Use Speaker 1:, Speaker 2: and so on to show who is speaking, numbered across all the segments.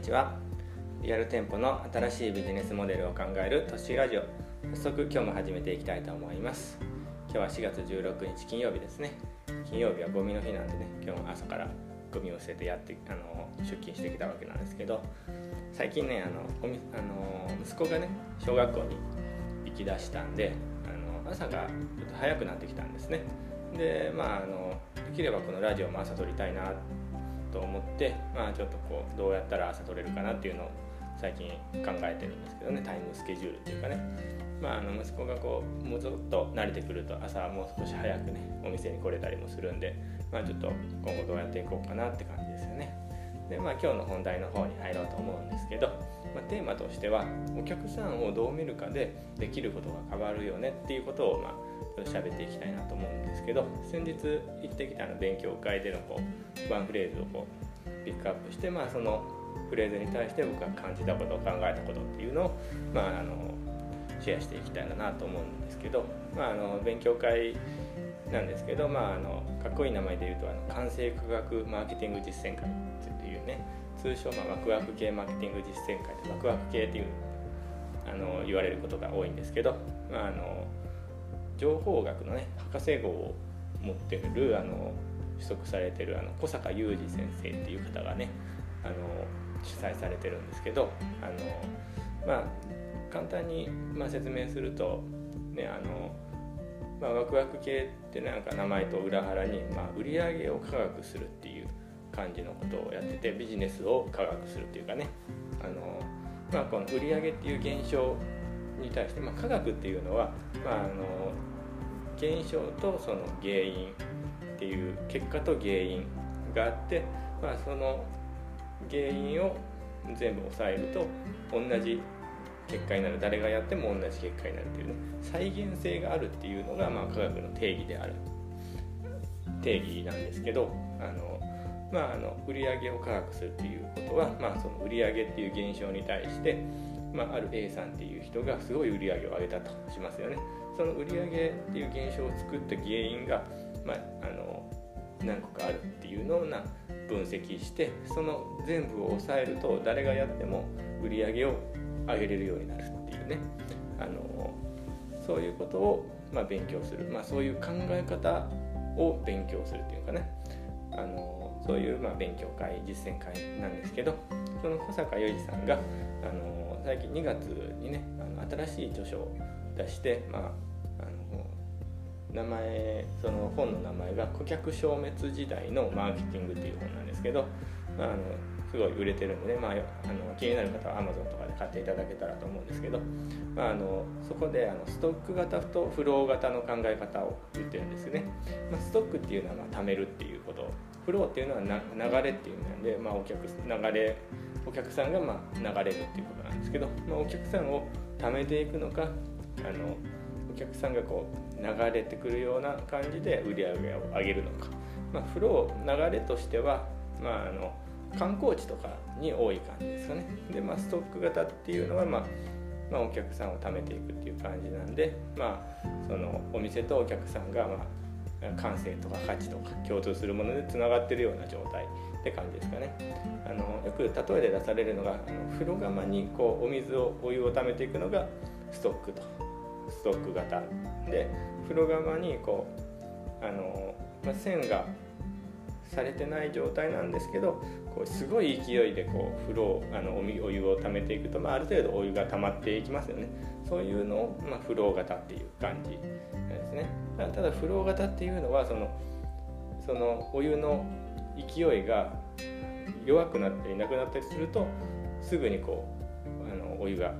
Speaker 1: にちは。リアル店舗の新しいビジネスモデルを考える都市ラジオ。早速今日も始めていきたいと思います。今日は4月16日金曜日ですね。金曜日はゴミの日なんでね。今日も朝からゴミを捨ててやってあの出勤してきたわけなんですけど。最近ねあのゴミあの息子がね小学校に行きだしたんであの朝がちょっと早くなってきたんですね。でまああのできればこのラジオも朝撮りたいなと思ってまあちょっとこうどうやったら朝取れるかなっていうのを最近考えてるんですけどねタイムスケジュールっていうかねまあ、あの息子がこうもうちょっと慣れてくると朝はもう少し早くねお店に来れたりもするんで、まあ、ちょっと今後どうやっていこうかなって感じですよね。でまあ今日の本題の方に入ろうと思うんですけど、まあ、テーマとしてはお客さんをどう見るかでできることが変わるよねっていうことをまあ喋っていきたいなと思うんですけど先日行ってきたの勉強会でのこうワンフレーズをこうピックアップして、まあ、そのフレーズに対して僕が感じたこと考えたことっていうのを、まあ、あのシェアしていきたいなと思うんですけど、まあ、あの勉強会なんですけど、まあ、あのかっこいい名前で言うとあの完成科学マーケティング実践会っていうね通称、まあ、ワクワク系マーケティング実践会でワクワク系っていうあの言われることが多いんですけど、まあ、あの情報学のね博士号を持ってるあの取得されてるあの小坂雄二先生っていう方がねあの主催されてるんですけどあのまあ簡単に、まあ、説明するとねあの、まあ、ワクワク系ってなんか名前と裏腹に、まあ、売り上げを科学するっていう感じのことをやっててビジネスを科学するっていうかね。あの、まあ、この売り上げっていう現象に対して、まあ、科学っていうのは、まあ、あの現象とその原因っていう結果と原因があって、まあ、その原因を全部抑えると同じ結果になる。誰がやっても同じ結果になるっていうね。再現性があるっていうのが、まあ、科学の定義である。定義なんですけどあの、まあ、あの売上を科学するっていうことは、まあ、その売上っていう現象に対して、まあ、ある A さんっていう人がすごい売り上げを上げたとしますよね。その売上っていう現象を作った原因が、まあ、あの何個かあるっていうのをな分析してその全部を抑えると誰がやっても売り上げを上げれるようになるっていうね。あのそういうことを、まあ、勉強する、まあ、そういう考え方を勉強するっていうかね。あのそういう、まあ、勉強会実践会なんですけどその小坂雄二さんがあの最近2月にねあの新しい著書を出して、まあ、あの名前その本の名前が「顧客消滅時代のマーケティング」っていう本なんですけど、まあ、あのすごい売れてるんで、まあ、あの気になる方は Amazon とかで買っていただけたらと思うんですけど、まあ、あのそこであのストック型とフロー型の考え方を言ってるんですね、まあ、ストックっていうのはまあ貯めるっていうこと。フローっていうのはな流れっていう意味なんで、まあ、お客流れお客さんがまあ流れるっていうことなんですけど、まあ、お客さんを貯めていくのかあのお客さんがこう流れてくるような感じで売り上げを上げるのか、まあ、フロー流れとしては、まあ、あの観光地とかに多い感じですかね。で、まあ、ストック型っていうのは、まあまあ、お客さんを貯めていくっていう感じなんで、まあ、そのお店とお客さんが、まあ、感性とか価値とか共通するものでつながってるような状態って感じですかね。あのよく例えで出されるのがあの風呂釜にこうお水をお湯を貯めていくのがストックとストック型で風呂釜にこうあの、まあ、線がされてない状態なんですけどこうすごい勢いでこう風呂あのお湯を溜めていくと、まあ、ある程度お湯が溜まっていきますよね。そういうのを、まあ、フロー型っていう感じですね。ただフロー型っていうのはそのそのお湯の勢いが弱くなったりなくなったりするとすぐにこうあのお湯が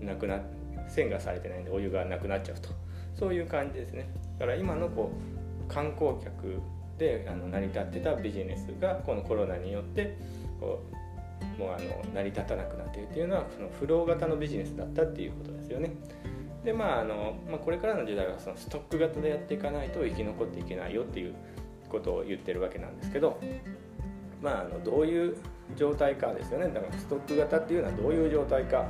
Speaker 1: なくな線がされてないんでお湯がなくなっちゃうと。そういう感じですね。だから今のこう観光客であの成り立ってたビジネスがこのコロナによってこうもうあの成り立たなくなっているっていうのはそのフロー型のビジネスだったっていうことですよね。でまああのまあ、これからの時代はそのストック型でやっていかないと生き残っていけないよっていうことを言ってるわけなんですけど、まあ、あのどういう状態かですよねだからストック型っていうのはどういう状態か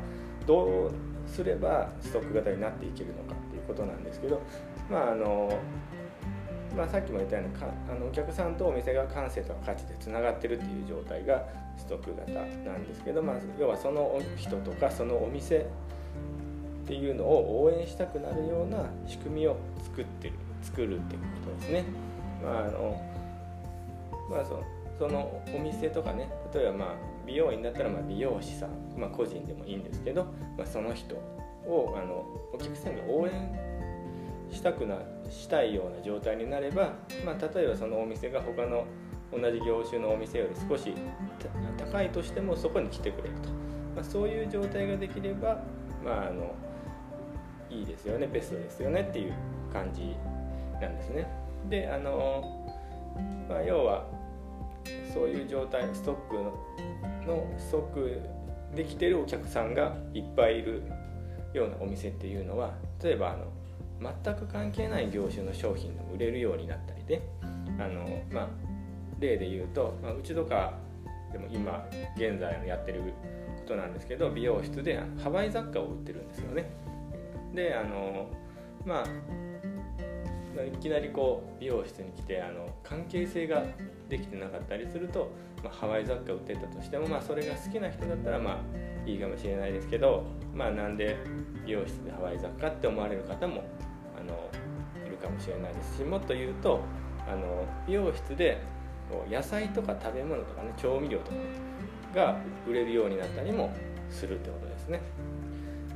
Speaker 1: どうすればストック型になっていけるのかっていうことなんですけど、まあ、あのまあ、さっきも言ったようにかあのお客さんとお店が感性とか価値でつながってるっていう状態がストック型なんですけど、まあ、要はその人とかそのお店っていうのを応援したくなるような仕組みを作ってる作るっていうことですね。まああのまあ、そそのお店とかね例えばまあ美容院だったらまあ美容師さん、まあ、個人でもいいんですけど、まあ、その人をあのお客さんが応援したくなしたいような状態になれば、まあ、例えばそのお店が他の同じ業種のお店より少し高いとしてもそこに来てくれると、まあ、そういう状態ができれば、まあ、あのいいですよねベストですよねっていう感じなんですね。であの、まあ、要はそういう状態ストックのストックできてるお客さんがいっぱいいるようなお店っていうのは例えばあの全く関係ない業種の商品が売れるようになったりであの、まあ、例で言うと、まあ、うちとかでも今現在のやってることなんですけど美容室でハワイ雑貨を売ってるんですよね。であのまあいきなりこう美容室に来てあの関係性ができてなかったりすると、まあ、ハワイ雑貨売ってたとしても、まあ、それが好きな人だったらまあいいかもしれないですけど、まあ、なんで美容室でハワイ雑貨って思われる方ものいるかもしれないですしもっと言うとあの美容室で野菜とか食べ物とかね調味料とかが売れるようになったりもするってことですね。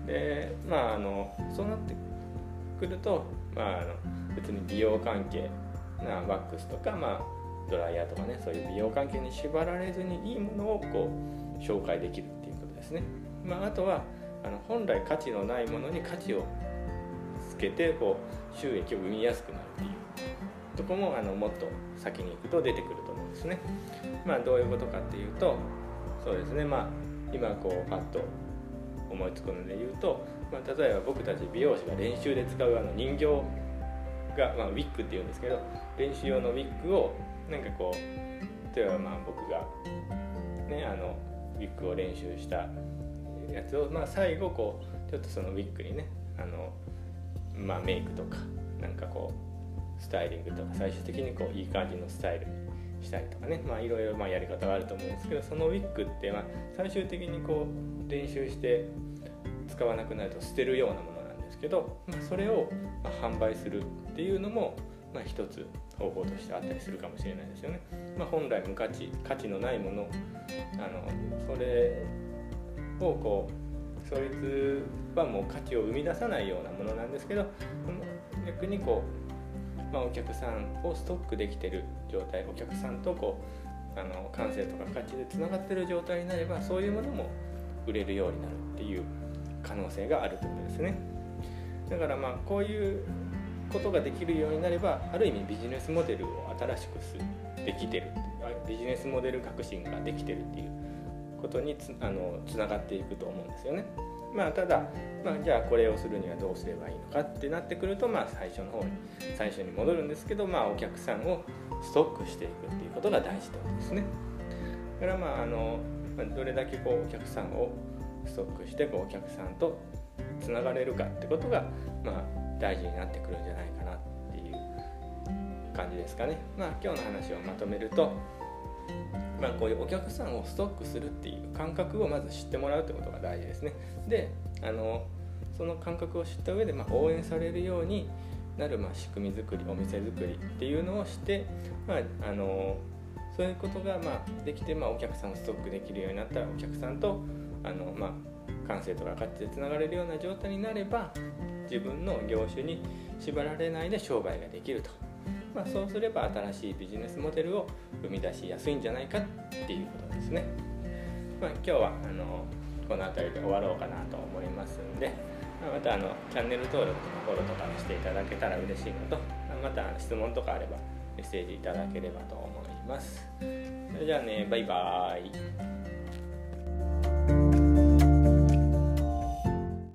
Speaker 1: でまああのそうなってくると、まあ、あの別に美容関係なワックスとか、まあ、ドライヤーとかねそういう美容関係に縛られずにいいものをこう紹介できるっていうことですね。まあ、あとはあの本来価値のないものに価値をけてこう収益を生みやすくなるっていうとこもあのもっと先に行くと出てくると思うんですね。まあ、どういうことかっていうとそうですねまあ今こうパッと思いつくので言うと、まあ、例えば僕たち美容師が練習で使うあの人形が、まあ、ウィッグっていうんですけど練習用のウィッグをなんかこう例えばまあ僕がねあのウィッグを練習したやつを、まあ、最後こうちょっとそのウィッグにねあの、まあ、メイクとかなんかこうスタイリングとか最終的にこういい感じのスタイルにしたりとかねまあいろいろまあやり方があると思うんですけどそのウィッグってまあ最終的にこう練習して使わなくなると捨てるようなものなんですけど、まあ、それをま販売するっていうのもまあ一つ方法としてあったりするかもしれないですよね。まあ、本来無価値価値のないものあのそれをこうそいつはもう価値を生み出さないようなものなんですけど逆にこう、まあ、お客さんをストックできてる状態お客さんとこうあの感性とか価値でつながってる状態になればそういうものも売れるようになるっていう可能性があるということですね。だからまあこういうことができるようになればある意味ビジネスモデルを新しくできてる。ビジネスモデル革新ができてるっていうことにつあのつながっていくと思うんですよね。まあ、ただ、まあ、じゃあこれをするにはどうすればいいのかってなってくると、まあ、最初の方に最初に戻るんですけど、まあ、お客さんをストックしていくっていうことが大事ってことですね。だからまああのどれだけこうお客さんをストックしてこうお客さんとつながれるかってことが、まあ、大事になってくるんじゃないかなっていう感じですかね。まあ、今日の話をまとめるとまあ、こういうお客さんをストックするっていう感覚をまず知ってもらうってことが大事ですね。であのその感覚を知った上で、まあ、応援されるようになる、まあ、仕組み作りお店作りっていうのをして、まあ、あのそういうことが、まあ、できて、まあ、お客さんをストックできるようになったらお客さんとあの、まあ、感性とか価値でつながれるような状態になれば自分の業種に縛られないで商売ができると。まあ、そうすれば新しいビジネスモデルを生み出しやすいんじゃないかっていうことですね。まあ、今日はあのこの辺りで終わろうかなと思いますんで、まあ、またあのチャンネル登録とかフォローとかしていただけたら嬉しいのとまた質問とかあればメッセージいただければと思います。それじゃあねバイバーイ。